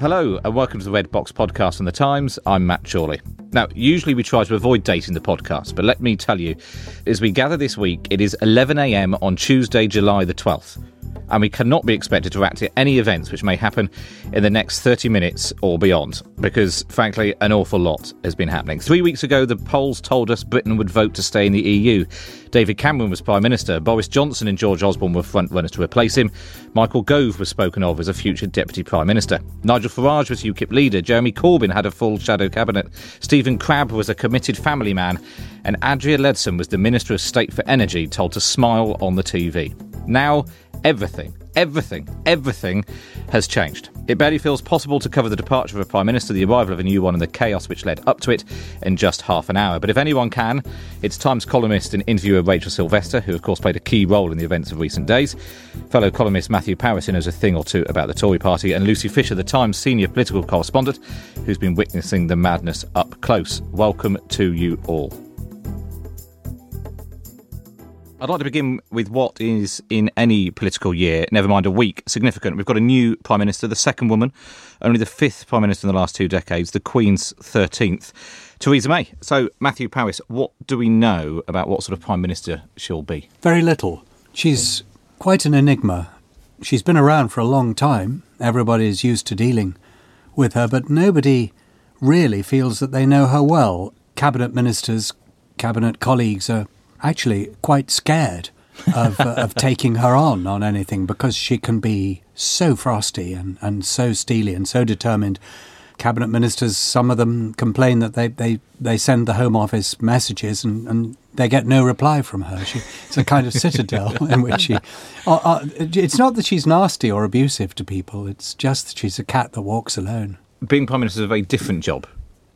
Hello, and welcome to the Red Box podcast on the Times. I'm Matt Chorley. Now, usually we try to avoid dating the podcast, but let me tell you, as we gather this week, it is 11am on Tuesday, July the 12th and we cannot be expected to react to any events which may happen in the next 30 minutes or beyond, because frankly, an awful lot has been happening. Three weeks ago, the polls told us Britain would vote to stay in the EU. David Cameron was Prime Minister, Boris Johnson and George Osborne were frontrunners to replace him, Michael Gove was spoken of as a future Deputy Prime Minister, Nigel Farage was UKIP leader, Jeremy Corbyn had a full shadow cabinet, Stephen Crabb was a committed family man, and Andrea Leadsom was the Minister of State for Energy, told to smile on the TV. Now, everything, everything, everything has changed. It barely feels possible to cover the departure of a Prime Minister, the arrival of a new one, and the chaos which led up to it in just half an hour. But if anyone can, it's Times columnist and interviewer Rachel Sylvester, who of course played a key role in the events of recent days, fellow columnist Matthew Parris, who knows a thing or two about the Tory party, and Lucy Fisher, the Times senior political correspondent, who's been witnessing the madness up close. Welcome to you all. I'd like to begin with what is, in any political year, never mind a week, significant. We've got a new Prime Minister, the second woman, only the fifth Prime Minister in the last two decades, the Queen's 13th, Theresa May. So, Matthew Parris, what do we know about what sort of Prime Minister she'll be? Very little. She's quite an enigma. She's been around for a long time. Everybody's used to dealing with her, but nobody really feels that they know her well. Cabinet ministers, cabinet colleagues are actually quite scared of, uh, of taking her on on anything because she can be so frosty and, and so steely and so determined. Cabinet ministers, some of them complain that they, they, they send the Home Office messages and, and they get no reply from her. She, it's a kind of citadel in which she. Uh, uh, it's not that she's nasty or abusive to people, it's just that she's a cat that walks alone. Being Prime Minister is a very different job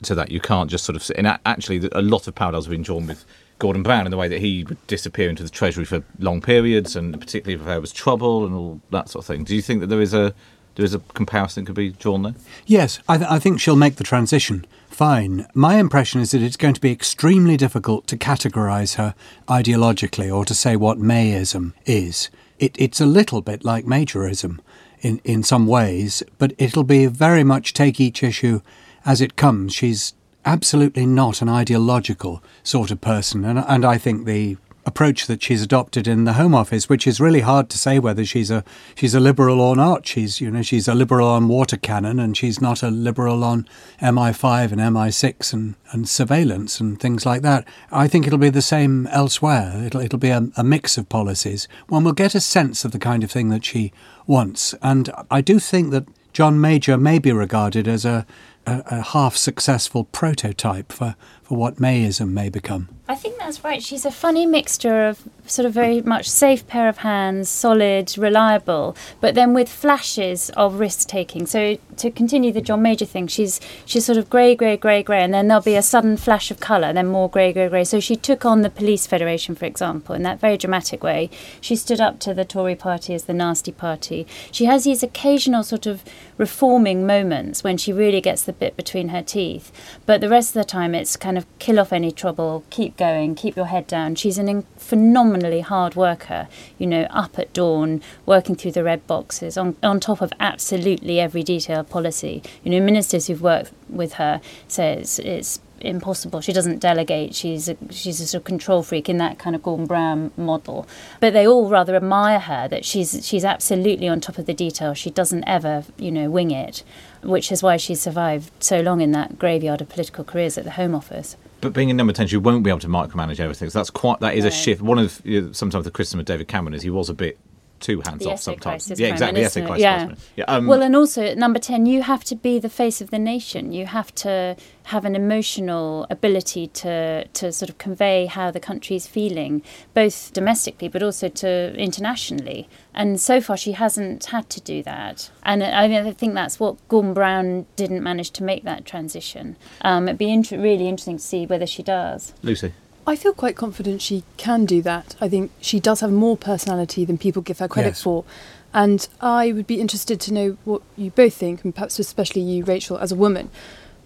to that. You can't just sort of sit. And actually, a lot of parallels have been drawn with Gordon Brown in the way that he would disappear into the Treasury for long periods, and particularly if there was trouble and all that sort of thing. Do you think that there is a there is a comparison that could be drawn there? Yes, I, th- I think she'll make the transition fine. My impression is that it's going to be extremely difficult to categorise her ideologically or to say what Mayism is. It, it's a little bit like Majorism in, in some ways, but it'll be very much take each issue as it comes. She's absolutely not an ideological sort of person. And, and I think the approach that she's adopted in the Home Office, which is really hard to say whether she's a she's a liberal or not. She's you know she's a liberal on water cannon, and she's not a liberal on MI5 and MI6 and, and surveillance and things like that. I think it'll be the same elsewhere. It'll it'll be a, a mix of policies. One will get a sense of the kind of thing that she wants, and I do think that John Major may be regarded as a a, half successful prototype for what Mayism may become. I think that's right. She's a funny mixture of sort of very much safe pair of hands, solid, reliable, but then with flashes of risk taking. So to continue the John Major thing, she's she's sort of grey, grey, grey, grey, and then there'll be a sudden flash of colour, then more grey, grey, grey. So she took on the Police Federation, for example, in that very dramatic way. She stood up to the Tory party as the nasty party. She has these occasional sort of reforming moments when she really gets the bit between her teeth, but the rest of the time it's kind of kill off any trouble, keep going, keep your head down. She's an phenomenally hard worker, you know, up at dawn, working through the red boxes, on, on top of absolutely every detailed policy. You know, ministers who've worked with her says it's impossible. She doesn't delegate. She's a, she's a sort of control freak in that kind of Gordon Brown model. But they all rather admire her that she's she's absolutely on top of the detail. She doesn't ever you know wing it, which is why she survived so long in that graveyard of political careers at the Home Office. But being in number ten, you won't be able to micromanage everything. So that's quite that is a shift. One of you know, sometimes the criticism of David Cameron is he was a bit too hands off sometimes. Yeah, exactly. Essay crisis. Yeah. yeah um, well, and also at number 10, you have to be the face of the nation. You have to have an emotional ability to, to sort of convey how the country is feeling, both domestically but also to internationally. And so far, she hasn't had to do that. And I, I think that's what Gordon Brown didn't manage to make that transition. Um, it'd be inter- really interesting to see whether she does. Lucy. I feel quite confident she can do that. I think she does have more personality than people give her credit Yes. for. And I would be interested to know what you both think, and perhaps especially you, Rachel, as a woman.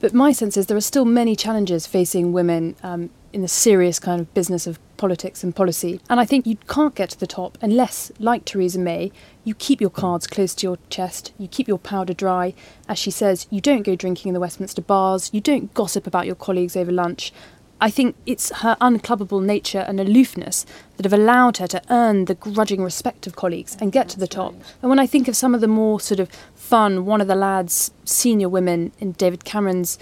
But my sense is there are still many challenges facing women um, in the serious kind of business of politics and policy. And I think you can't get to the top unless, like Theresa May, you keep your cards close to your chest, you keep your powder dry. As she says, you don't go drinking in the Westminster bars, you don't gossip about your colleagues over lunch. I think it's her unclubbable nature and aloofness that have allowed her to earn the grudging respect of colleagues and get to the top. And when I think of some of the more sort of fun, one of the lads, senior women in David Cameron's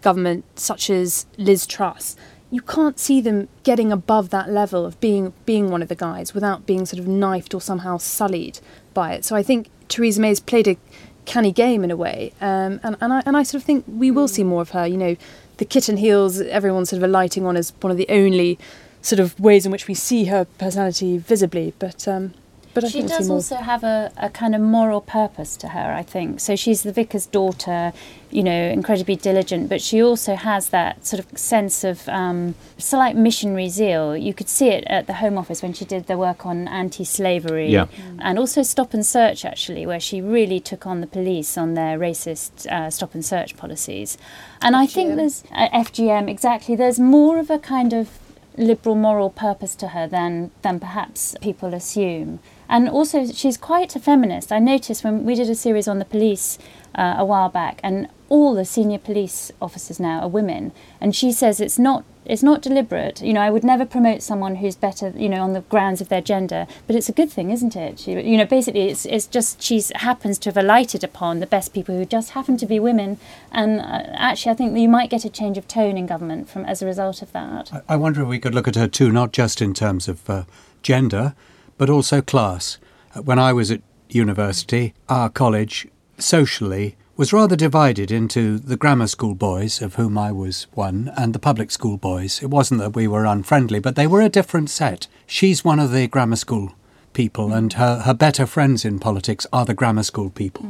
government, such as Liz Truss, you can't see them getting above that level of being being one of the guys without being sort of knifed or somehow sullied by it. So I think Theresa May's played a canny game in a way, um, and and I and I sort of think we will see more of her. You know, the kitten heels everyone's sort of alighting on as one of the only sort of ways in which we see her personality visibly, but. Um, but I she does also have a, a kind of moral purpose to her, I think. So she's the vicar's daughter, you know, incredibly diligent, but she also has that sort of sense of um, slight missionary zeal. You could see it at the Home Office when she did the work on anti slavery Yeah. and also Stop and Search, actually, where she really took on the police on their racist uh, stop and search policies. And I think there's uh, FGM, exactly. There's more of a kind of liberal moral purpose to her than than perhaps people assume. And also, she's quite a feminist. I noticed when we did a series on the police uh, a while back, and all the senior police officers now are women. And she says it's not it's not deliberate. You know, I would never promote someone who's better, you know, on the grounds of their gender. But it's a good thing, isn't it? She, you know, basically, it's it's just she happens to have alighted upon the best people who just happen to be women. And uh, actually, I think you might get a change of tone in government from as a result of that. I- I wonder if we could look at her too, not just in terms of uh, gender, but also class. Uh, When I was at university, our college socially was rather divided into the grammar school boys, of whom I was one, and the public school boys. It wasn't that we were unfriendly, but they were a different set. She's one of the grammar school people, and her, her better friends in politics are the grammar school people.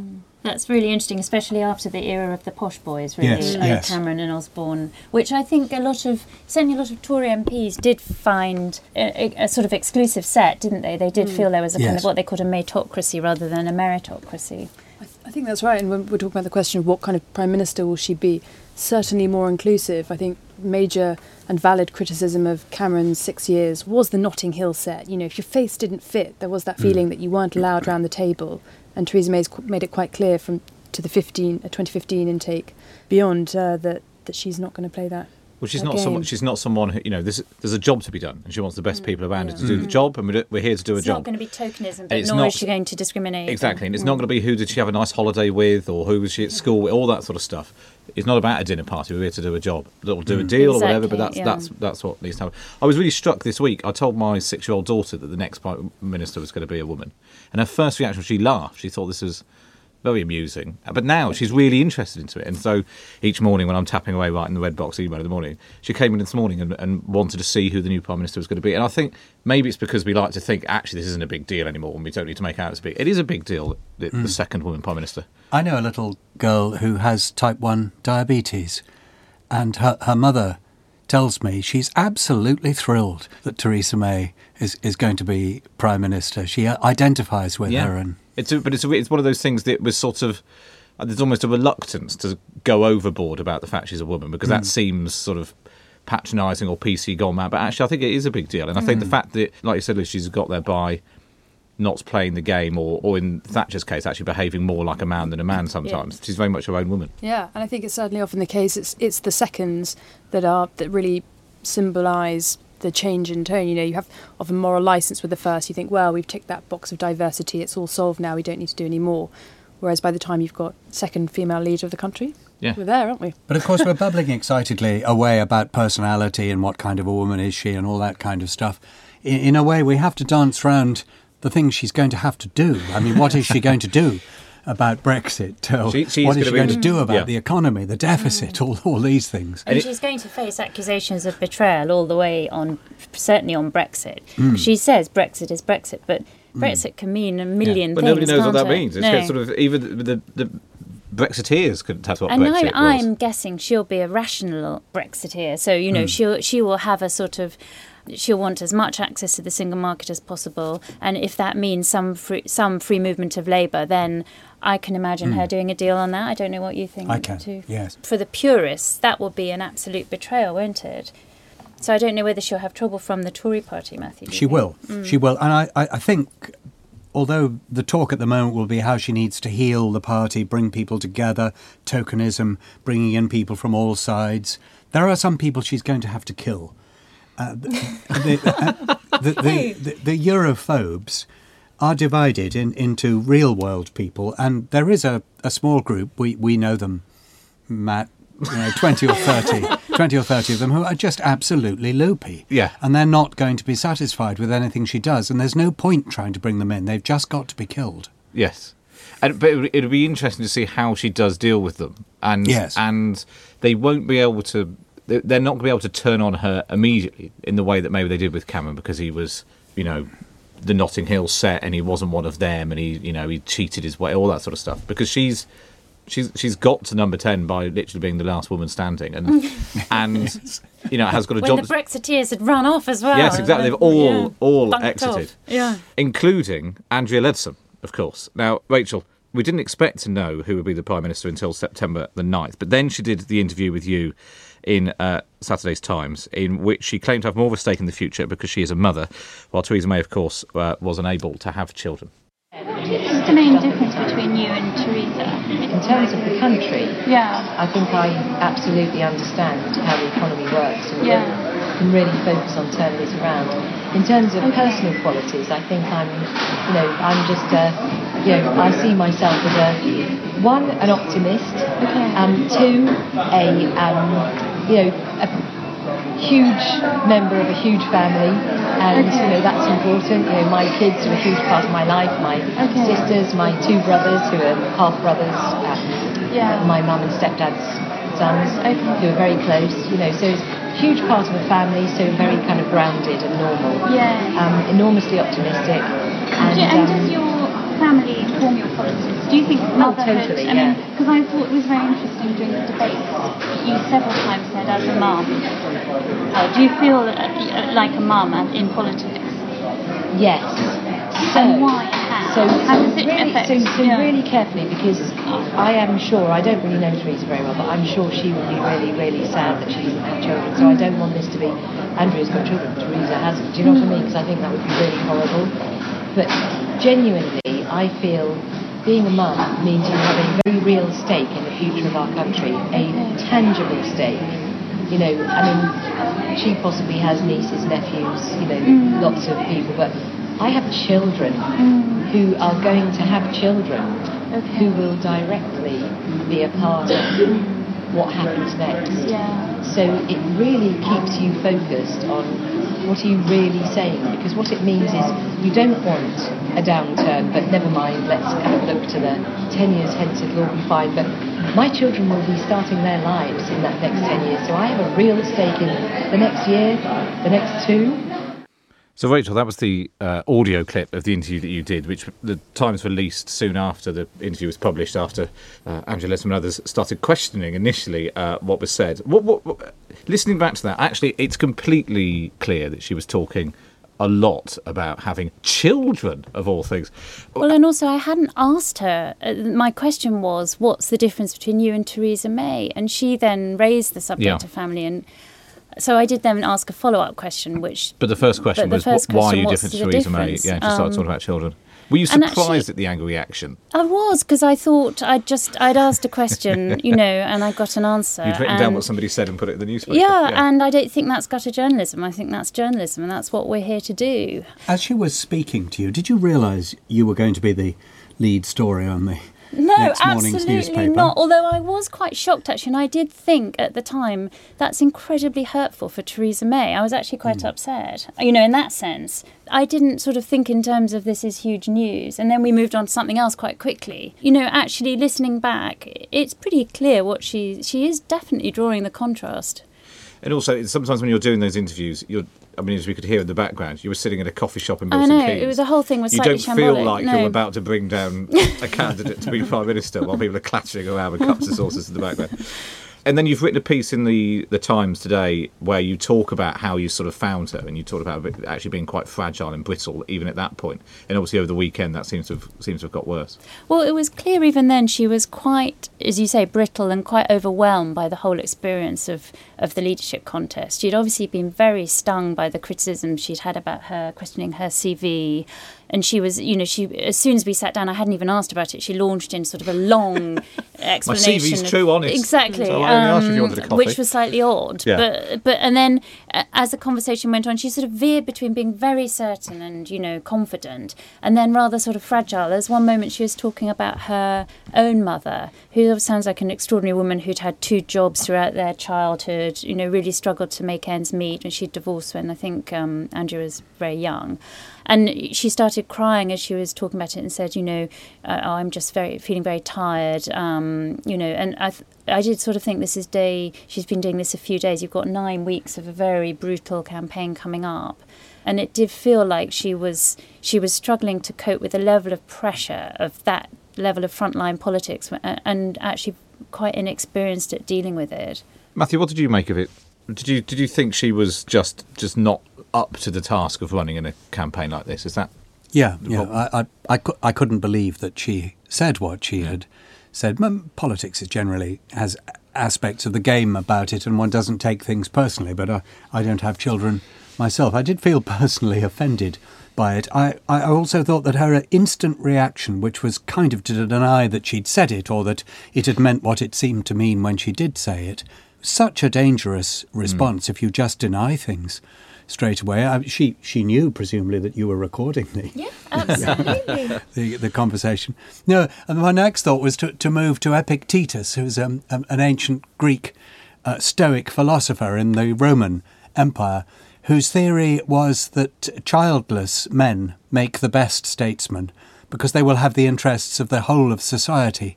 That's really interesting, especially after the era of the posh boys, really, Yes, like yes. Cameron and Osborne, which I think a lot of, certainly a lot of Tory MPs did find a, a, a sort of exclusive set, didn't they? They did mm. feel there was a kind of what they called a meritocracy rather than a meritocracy. I, th- I think that's right. And when we're talking about the question of what kind of prime minister will she be, certainly more inclusive. I think major and valid criticism of Cameron's six years was the Notting Hill set. You know, if your face didn't fit, there was that feeling that you weren't allowed round the table. And Theresa May's qu- made it quite clear from to the 15, uh, 2015 intake beyond uh, that that she's not going to play that. Well, she's that not someone. She's not someone who you know. This, there's a job to be done, and she wants the best mm. people around her to do the mm. job, and we're, we're here to do It's a job. It's not going to be tokenism, but nor not- is she going to discriminate. Exactly, and it's not mm. going to be who did she have a nice holiday with, or who was she at school with, all that sort of stuff. It's not about a dinner party. We're here to do a job, or do a deal, or whatever. But that's yeah. that's that's what needs to happen. I was really struck this week. I told my six-year-old daughter that the next prime minister was going to be a woman, and her first reaction was she laughed. She thought this was very amusing. Uh, but now she's really interested into it. And so each morning when I'm tapping away writing the red box email in the morning, she came in this morning and, and wanted to see who the new Prime Minister was going to be. And I think maybe it's because we like to think, actually, this isn't a big deal anymore and we don't need to make out it's big. It is a big deal, the, the mm. second woman Prime Minister. I know a little girl who has type 1 diabetes, and her, her mother tells me she's absolutely thrilled that Theresa May is, is going to be Prime Minister. She uh, identifies with her and It's a, but it's a, it's one of those things that was sort of uh, there's almost a reluctance to go overboard about the fact she's a woman because that seems sort of patronising or PC gone mad. But actually, I think it is a big deal, and I think the fact that, like you said, Liz, she's got there by not playing the game, or, or in Thatcher's case, actually behaving more like a man than a man. Sometimes she's very much her own woman. Yeah, and I think it's certainly often the case. It's it's the seconds that are that really symbolise the change in tone. You know, you have often moral license with the first. You think, well, we've ticked that box of diversity. It's all solved now. We don't need to do any more. Whereas by the time you've got second female leader of the country, Yeah. we're there, aren't we? But of course, we're bubbling excitedly away about personality and what kind of a woman is she and all that kind of stuff. In, in a way, we have to dance round the things she's going to have to do. I mean, what is she going to do? About Brexit, or She- she's what is gonna she be- going to do about Yeah. the economy, the deficit, all, all these things? And it- she's going to face accusations of betrayal all the way on, certainly on Brexit. Hmm. She says Brexit is Brexit, but Brexit can mean a million But things. nobody knows what can't that it? means. It's No. sort of even the, the, the Brexiteers couldn't tell us what and Brexit I'm, was. I'm guessing she'll be a rational Brexiteer. So you know, Hmm. she'll she will have a sort of she'll want as much access to the single market as possible, and if that means some free, some free movement of labour, then I can imagine her doing a deal on that. I don't know what you think. Hmm. I can, too. yes. For the purists, that will be an absolute betrayal, won't it? So I don't know whether she'll have trouble from the Tory party, Matthew. She will. Mm. She will. And I, I, I think, although the talk at the moment will be how she needs to heal the party, bring people together, tokenism, bringing in people from all sides, there are some people she's going to have to kill. Uh, the, the, uh, the, the, the, the Europhobes are divided in, into real world people, and there is a, a small group, we, we know them, Matt, you know, 20 or 30, 20 or 30 of them who are just absolutely loopy. Yeah. And they're not going to be satisfied with anything she does, and there's no point trying to bring them in. They've just got to be killed. Yes. And, but it would be interesting to see how she does deal with them, and Yes. and they won't be able to. They- They're not going to be able to turn on her immediately in the way that maybe they did with Cameron because he was, you know, the Notting Hill set and he wasn't one of them and he, you know, he cheated his way, all that sort of stuff. Because she's she's she's got to number ten by literally being the last woman standing, and and you know has got a When job. the Brexiteers had run off as well. Yes, exactly. They've all Yeah. all Bunked exited. off. Yeah. including Andrea Leadsom, of course. Now, Rachel, we didn't expect to know who would be the Prime Minister until September the 9th, but then she did the interview with you in uh, Saturday's Times, in which she claimed to have more of a stake in the future because she is a mother, while Theresa May, of course, uh, was unable to have children. What's the main difference between you and Theresa? In terms of the country, Yeah. I think I absolutely understand how the economy works and Yeah. can really focus on turning it around. In terms of personal qualities, I think I'm, you know, I'm just a, you know, I see myself as a, one, an optimist, Okay. um, two, a, um, you know, a huge member of a huge family, and you know that's important. You know, my kids are a huge part of my life. My Okay. sisters, my two brothers who are half brothers, and Yeah. my mum and stepdad's sons Okay. who are very close. You know, so it's a huge part of a family. So very kind of grounded and normal. Yeah. Um, enormously optimistic, and, and um, does your family inform your politics? Do you think motherhood? Oh, totally, I mean, yeah. because I thought it was very interesting during the debate. You several times said, as a mum, uh, do you feel uh, like a mum in politics? Yes. So, And why? So, How so does it really, affect- so, so yeah. really carefully because I am sure I don't really know Theresa very well, but I'm sure she would be really, really sad that she doesn't have children. So I don't want this to be Andrea's got children, Theresa hasn't. Do you know what I mean? Because I think that would be really horrible. But genuinely, I feel being a mum means you have a very real stake in the future of our country, a tangible stake. You know, I mean, she possibly has nieces, nephews, you know, mm. lots of people, but I have children mm. who are going to have children who will directly be a part of mm. what happens next. Yeah. So it really keeps you focused on what are you really saying because what it means is you don't want a downturn but never mind let's kind of look to the 10 years hence it'll all be fine. But my children will be starting their lives in that next 10 years. So I have a real stake in the next year the next two So, Rachel, that was the uh, audio clip of the interview that you did, which the Times released soon after the interview was published, after uh, Angela and others started questioning initially uh, what was said. What, what, what, listening back to that, actually, it's completely clear that she was talking a lot about having children, of all things. Well, and also, I hadn't asked her. Uh, my question was, what's the difference between you and Theresa May? And she then raised the subject Yeah. of family. And so I did then ask a follow up question, which. But the first question the was, first wh- why are you what's different to the Theresa May? Yeah, and she started Um, talking about children. Were you surprised actually- at the angry reaction? I was, because I thought I'd just. I'd asked a question, you know, and I got an answer. You'd written down what somebody said and put it in the newspaper. Yeah, and I don't think that's gutter journalism. I think that's journalism, and that's what we're here to do. As she was speaking to you, did you realise you were going to be the lead story on the No, next morning's absolutely not. Although I was quite shocked actually, and I did think at the time that's incredibly hurtful for Theresa May. I was actually quite hmm. upset, you know, in that sense. I didn't sort of think in terms of this is huge news, and then we moved on to something else quite quickly. You know, actually listening back, it's pretty clear what she she is definitely drawing the contrast. And also, sometimes when you're doing those interviews, you're. I mean, as we could hear in the background, you were sitting in a coffee shop in I know, Keynes. it was- the whole thing was You don't feel like no. you're about to bring down a candidate to be prime minister while people are clattering around with cups of sauces in the background. And then you've written a piece in the the Times today where you talk about how you sort of found her, and you talk about actually being quite fragile and brittle even at that point. And obviously over the weekend that seems to have seems to have got worse. Well, it was clear even then she was quite, as you say, brittle and quite overwhelmed by the whole experience of, of the leadership contest. She'd obviously been very stung by the criticism she'd had about her questioning her CV. And she was, you know, she as soon as we sat down, I hadn't even asked about it. She launched in sort of a long explanation. My CV's of- true, honest. Exactly. So I only asked if you um, wanted a coffee. Which was slightly odd. Yeah. But but and then uh, as the conversation went on, she sort of veered between being very certain and you know confident, and then rather sort of fragile. There's one moment she was talking about her own mother, who sounds like an extraordinary woman who'd had two jobs throughout their childhood. You know, really struggled to make ends meet, and she'd divorced when I think um, Andrew was very young. And she started crying as she was talking about it and said, you know, uh, oh, I'm just very feeling very tired, um, you know. And I, th- I did sort of think this is day. She's been doing this a few days. You've got nine weeks of a very brutal campaign coming up, and it did feel like she was she was struggling to cope with the level of pressure of that level of frontline politics, and actually quite inexperienced at dealing with it. Matthew, what did you make of it? Did you did you think she was just just not up to the task of running in a campaign like this? Is that Yeah, yeah. I, I, I, I couldn't believe that she said what she had said. Mm, Politics is generally has aspects of the game about it, and one doesn't take things personally. But I, I don't have children myself. I did feel personally offended by it. I, I also thought that her instant reaction, which was kind of to deny that she'd said it or that it had meant what it seemed to mean when she did say it, such a dangerous response if you just deny things straight away. I, she she knew presumably that you were recording the Yeah, absolutely. the, the conversation. No, and my next thought was to, to move to Epictetus, who's um, um, an ancient Greek uh, Stoic philosopher in the Roman Empire, whose theory was that childless men make the best statesmen because they will have the interests of the whole of society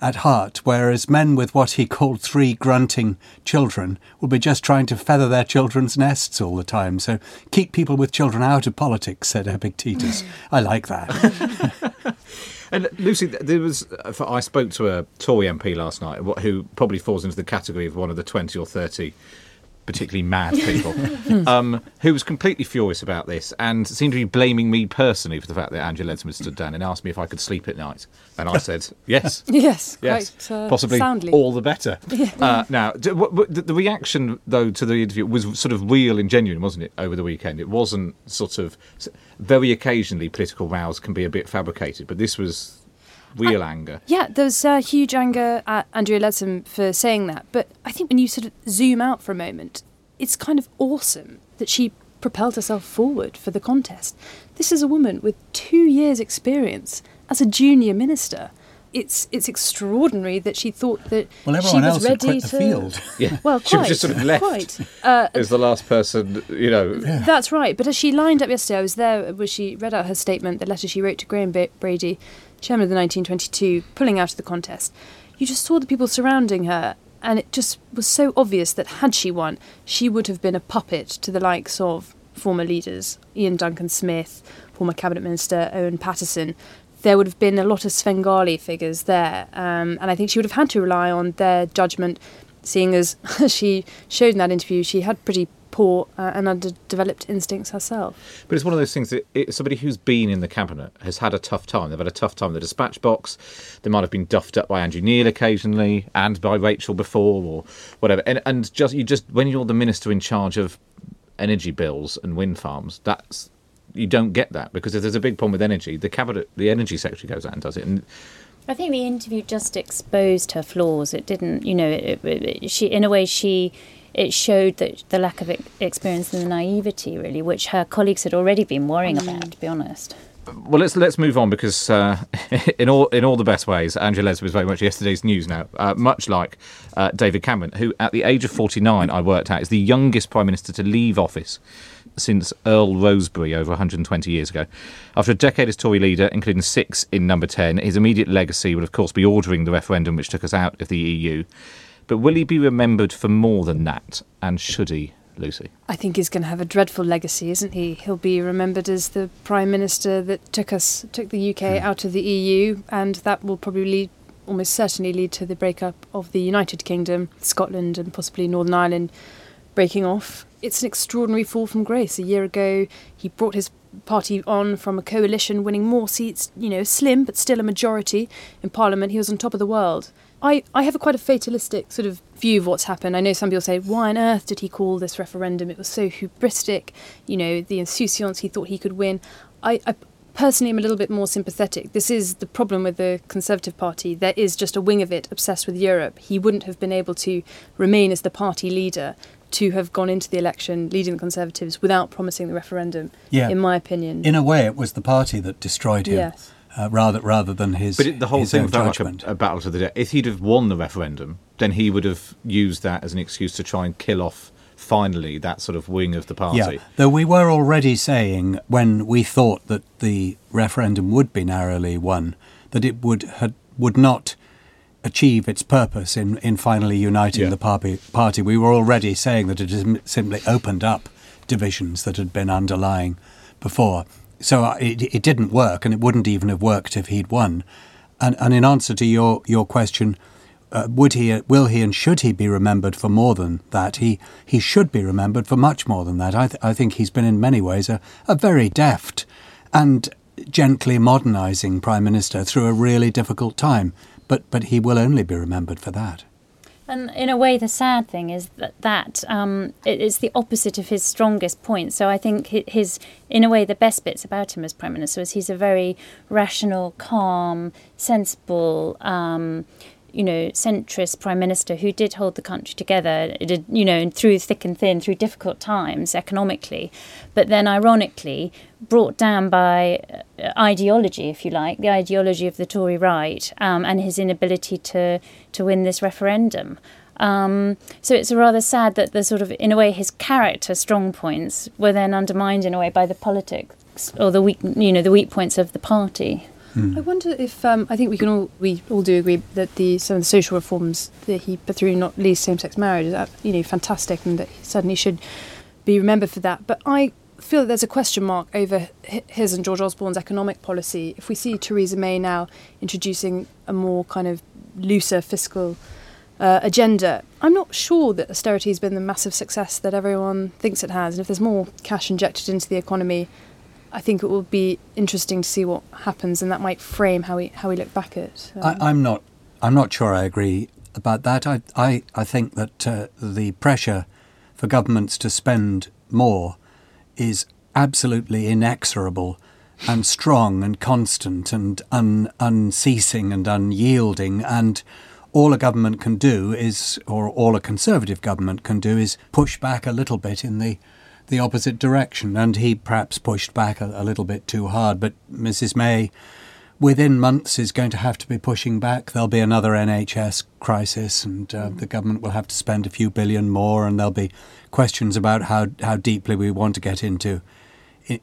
at heart, whereas men with what he called three grunting children will be just trying to feather their children's nests all the time. So keep people with children out of politics, said Epictetus. I like that. And Lucy, there was. Uh, I spoke to a Tory MP last night, who probably falls into the category of one of the twenty or thirty particularly mad people, um, who was completely furious about this and seemed to be blaming me personally for the fact that Angela Leadsom had stood down and asked me if I could sleep at night. And I said, yes. Yes, Yes, quite uh, possibly soundly. all the better. Uh, now, d- what, what, the, the reaction though to the interview was sort of real and genuine, wasn't it? Over the weekend, it wasn't sort of very occasionally political rows can be a bit fabricated, but this was real anger. Yeah, there was uh, huge anger at Andrea Leadsom for saying that. But I think when you sort of zoom out for a moment, it's kind of awesome that she propelled herself forward for the contest. This is a woman with two years' experience as a junior minister. It's it's extraordinary that she thought that Well, she everyone was else had ready quit the to. field. Yeah, Well, she was quite, just sort of left Quite. Uh, as the last person, you know. That's right. But as she lined up yesterday, I was there where she read out her statement, the letter she wrote to Graham Brady, chairman of the 1922, pulling out of the contest. You just saw the people surrounding her, and it just was so obvious that had she won, she would have been a puppet to the likes of former leaders, Iain Duncan Smith, former cabinet minister Owen Paterson. There would have been a lot of Svengali figures there, um, and I think she would have had to rely on their judgment, seeing as she showed in that interview she had pretty poor uh, and underdeveloped instincts herself. But it's one of those things that it, somebody who's been in the cabinet has had a tough time. They've had a tough time in the dispatch box. They might have been duffed up by Andrew Neil occasionally and by Rachel before or whatever. And and just you just when you're the minister in charge of energy bills and wind farms, that's you don't get that because if there's a big problem with energy, the cabinet, the energy secretary goes out and does it. And I think the interview just exposed her flaws. It didn't, you know, it, it, it- she in a way she it showed that the lack of experience and the naivety really, which her colleagues had already been worrying about. To be honest. Well, let's let's move on because uh, in all in all the best ways, Angela Leadsom is very much yesterday's news now. Uh, much like uh, David Cameron, who at the age of forty nine, I worked out, is the youngest prime minister to leave office since Earl Rosebery over 120 years ago. After a decade as Tory leader, including six in Number Ten, his immediate legacy will, of course, be ordering the referendum which took us out of the EU. But will he be remembered for more than that? And should he, Lucy? I think he's going to have a dreadful legacy, isn't he? He'll be remembered as the prime minister that took us, took the UK hmm. out of the EU, and that will probably lead, almost certainly lead to the breakup of the United Kingdom, Scotland, and possibly Northern Ireland breaking off. It's an extraordinary fall from grace. A year ago, he brought his party on from a coalition, winning more seats, you know, slim but still a majority in Parliament. He was on top of the world. I, I have a quite a fatalistic sort of view of what's happened. I know some people say, why on earth did he call this referendum? It was so hubristic, you know, the insouciance he thought he could win. I, I personally am a little bit more sympathetic. This is the problem with the Conservative Party. There is just a wing of it obsessed with Europe. He wouldn't have been able to remain as the party leader to have gone into the election leading the Conservatives without promising the referendum, Yeah. in my opinion. In a way, it was the party that destroyed him, Yes. Uh, rather rather than his. But it, the whole thing was very a, a battle to the death. If he'd have won the referendum, then he would have used that as an excuse to try and kill off finally that sort of wing of the party. Yeah, though we were already saying when we thought that the referendum would be narrowly won, that it would had, would not achieve its purpose in, in finally uniting Yeah. the party, party. We were already saying that it has simply opened up divisions that had been underlying before. So uh, it, it didn't work, and it wouldn't even have worked if he'd won. And, and in answer to your, your question, uh, would he, will he, and should he be remembered for more than that? He he should be remembered for much more than that. I, th- I think he's been in many ways a, a very deft and gently modernising prime minister through a really difficult time. But but he will only be remembered for that. And in a way, the sad thing is that that um, it is the opposite of his strongest point. So I think his, in a way, the best bits about him as prime minister is he's a very rational, calm, sensible. Um, you know, centrist prime minister who did hold the country together, did, you know, through thick and thin, through difficult times economically, but then ironically brought down by uh, ideology, if you like, the ideology of the Tory right um, and his inability to, to win this referendum. Um, so it's rather sad that the sort of, in a way, his character strong points were then undermined in a way by the politics or the weak, you know, the weak points of the party. I wonder if um, I think we can all we all do agree that the some of the social reforms that he put through, not least same-sex marriage, is you know fantastic, and that he certainly should be remembered for that. But I feel that there's a question mark over his and George Osborne's economic policy. If we see Theresa May now introducing a more kind of looser fiscal uh, agenda, I'm not sure that austerity has been the massive success that everyone thinks it has. And if there's more cash injected into the economy, I think it will be interesting to see what happens, and that might frame how we how we look back at. um, I, I'm not. I'm not sure I agree about that. I I, I think that uh, the pressure for governments to spend more is absolutely inexorable and strong and constant and un, unceasing and unyielding and all a government can do is or all a conservative government can do is push back a little bit in the the opposite direction and he perhaps pushed back a, a little bit too hard but Mrs May within months is going to have to be pushing back. There'll be another NHS crisis, and uh, the government will have to spend a few billion more, and there'll be questions about how, how deeply we want to get into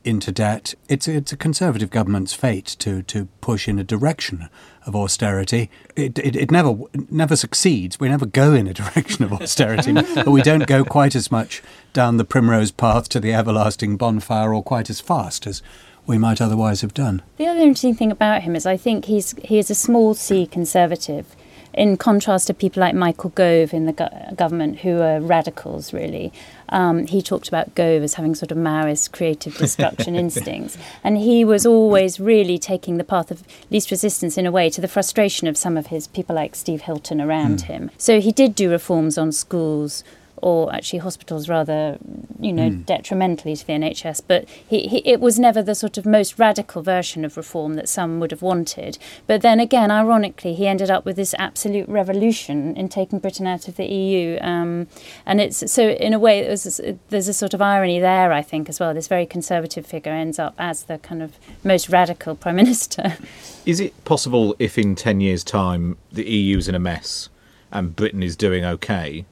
into debt. It's it's a conservative government's fate to to push in a direction of austerity. It it, it never never succeeds. We never go in a direction of austerity, but we don't go quite as much down the primrose path to the everlasting bonfire, or quite as fast as we might otherwise have done. The other interesting thing about him is I think he's he is a small C conservative, in contrast to people like Michael Gove in the go- government who are radicals. Really, um, he talked about Gove as having sort of Maoist creative destruction instincts, and he was always really taking the path of least resistance in a way to the frustration of some of his people like Steve Hilton around him. So he did do reforms on schools or actually hospitals rather, you know, detrimentally to the NHS. But he, he, it was never the sort of most radical version of reform that some would have wanted. But then again, ironically, he ended up with this absolute revolution in taking Britain out of the EU. Um, and it's so in a way, it was, there's a sort of irony there, I think, as well. This very conservative figure ends up as the kind of most radical prime minister. Is it possible if in 10 years' time the EU's in a mess and Britain is doing okay,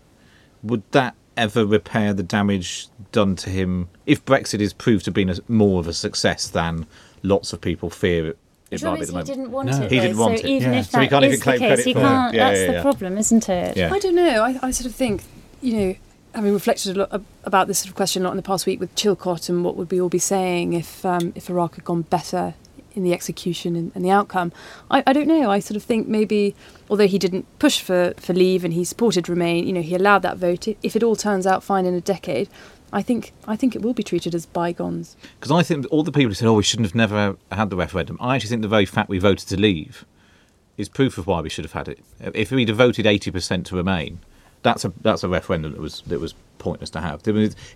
would that ever repair the damage done to him if Brexit is proved to be a, more of a success than lots of people fear it, it might be at the he didn't want No. it. He though, didn't want so it. Even Yeah. if So he can't even is the claim case, credit he for it. can't. Yeah, that's yeah, the problem, isn't it? Yeah. I don't know. I, I sort of think, you know, having reflected a lot about this sort of question a lot in the past week with Chilcot and what would we all be saying if um, if Iraq had gone better in the execution and, and the outcome. I, I don't know. I sort of think maybe, although he didn't push for, for leave and he supported Remain, you know, he allowed that vote. If it all turns out fine in a decade, I think I think it will be treated as bygones. Because I think all the people who said, oh, we shouldn't have never had the referendum, I actually think the very fact we voted to leave is proof of why we should have had it. If we'd have voted 80% to remain, that's a, that's a referendum that was, that was pointless to have.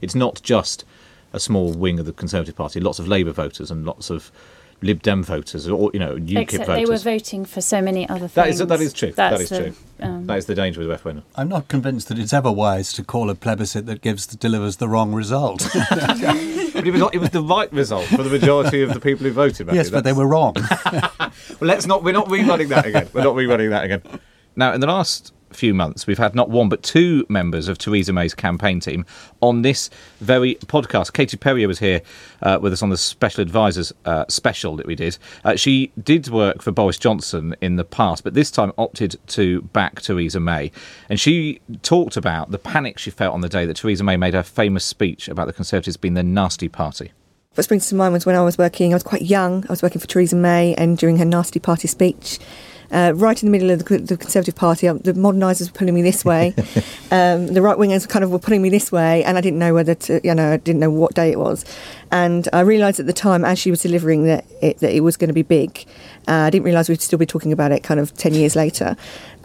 It's not just a small wing of the Conservative Party, lots of Labour voters and lots of Lib Dem voters, or, you know, UKIP Except voters. they were voting for so many other things. That is that is true. that That's the, true. um, that is the danger with the referendum. I'm not convinced that it's ever wise to call a plebiscite that gives delivers the wrong result. But it was it was the right result for the majority of the people who voted. Matthew. yes, but they were wrong. Well, let's not. We're not rerunning that again. We're not rerunning that again. Now, in the last few months, we've had not one but two members of Theresa May's campaign team on this very podcast. Katie Perrior was here uh, with us on the special advisors uh, special that we did. Uh, she did work for Boris Johnson in the past, but this time opted to back Theresa May, and she talked about the panic she felt on the day that Theresa May made her famous speech about the Conservatives being the nasty party. What springs to mind was when I was working, I was quite young, I was working for Theresa May, and during her nasty party speech, uh, right in the middle of the, the Conservative Party, um, the modernisers were pulling me this way, um, the right wingers kind of were pulling me this way, and I didn't know whether to, you know, I didn't know what day it was. And I realised at the time, as she was delivering, that it, that it was going to be big. Uh, I didn't realise we'd still be talking about it kind of 10 years later.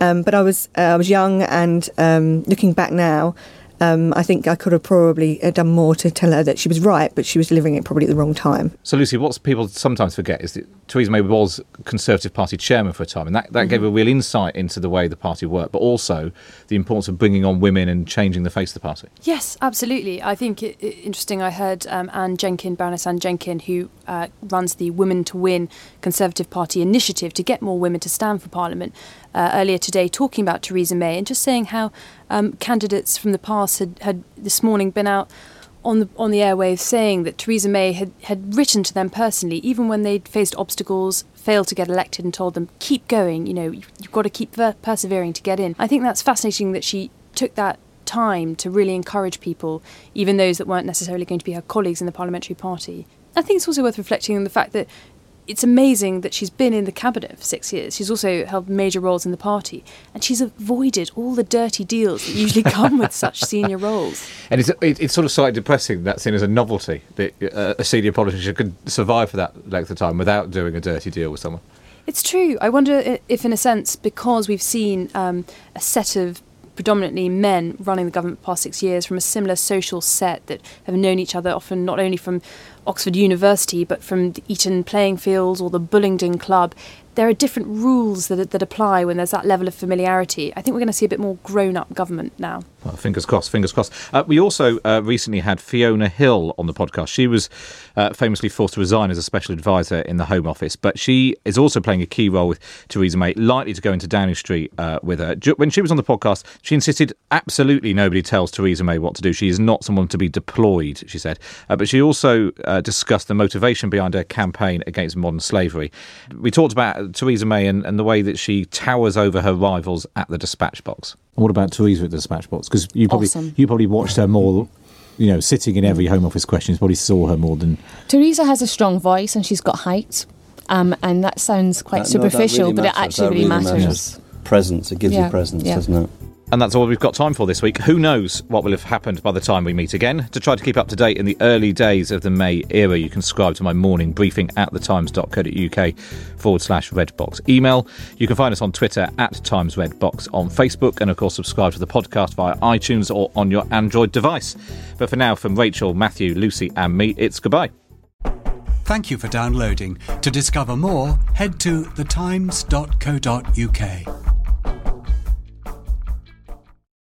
Um, but I was, uh, I was young, and um, looking back now, um, I think I could have probably uh, done more to tell her that she was right, but she was delivering it probably at the wrong time. So, Lucy, what people sometimes forget is that Theresa May was Conservative Party chairman for a time, and that, that gave a real insight into the way the party worked, but also the importance of bringing on women and changing the face of the party. Yes, absolutely. I think it, it, interesting. I heard um, Anne Jenkin, Baroness Anne Jenkin, who uh, runs the Women to Win Conservative Party initiative to get more women to stand for Parliament, uh, earlier today, talking about Theresa May and just saying how um, candidates from the past had, had this morning been out on the on the airwaves saying that Theresa May had, had written to them personally, even when they'd faced obstacles, failed to get elected, and told them, "Keep going. You know, you've, got to keep per- persevering to get in." I think that's fascinating that she took that time to really encourage people, even those that weren't necessarily going to be her colleagues in the parliamentary party. I think it's also worth reflecting on the fact that it's amazing that she's been in the cabinet for six years. She's also held major roles in the party, and she's avoided all the dirty deals that usually come with such senior roles. And it's, it, it's sort of slightly depressing that seen as a novelty that uh, a senior politician could survive for that length of time without doing a dirty deal with someone. It's true. I wonder if, in a sense, because we've seen um, a set of predominantly men running the government for the past six years from a similar social set that have known each other often not only from Oxford University but from the Eton playing fields or the Bullingdon Club. There are different rules that, that apply when there's that level of familiarity. I think we're going to see a bit more grown up government now. Well, fingers crossed, fingers crossed. Uh, we also uh, recently had Fiona Hill on the podcast. She was uh, famously forced to resign as a special advisor in the Home Office, but she is also playing a key role with Theresa May, likely to go into Downing Street uh, with her. When she was on the podcast, she insisted absolutely nobody tells Theresa May what to do. She is not someone to be deployed, she said. Uh, but she also uh, discussed the motivation behind her campaign against modern slavery. We talked about Theresa May and, and the way that she towers over her rivals at the dispatch box. What about Theresa at the dispatch box? Because you probably Awesome. you probably watched her more, you know, sitting in every Home Office question. You probably saw her more than Theresa has a strong voice and she's got height, um, and that sounds quite That- no, that superficial, really but it actually That really really matters. matters. Presence. It gives Yeah, you presence, yeah. doesn't it? And that's all we've got time for this week. Who knows what will have happened by the time we meet again? To try to keep up to date in the early days of the May era, you can subscribe to my morning briefing at thetimes.co.uk forward slash redbox email. You can find us on Twitter at Times Redbox, on Facebook, and of course, subscribe to the podcast via iTunes or on your Android device. But for now, from Rachel, Matthew, Lucy, and me, it's goodbye. Thank you for downloading. To discover more, head to thetimes.co.uk.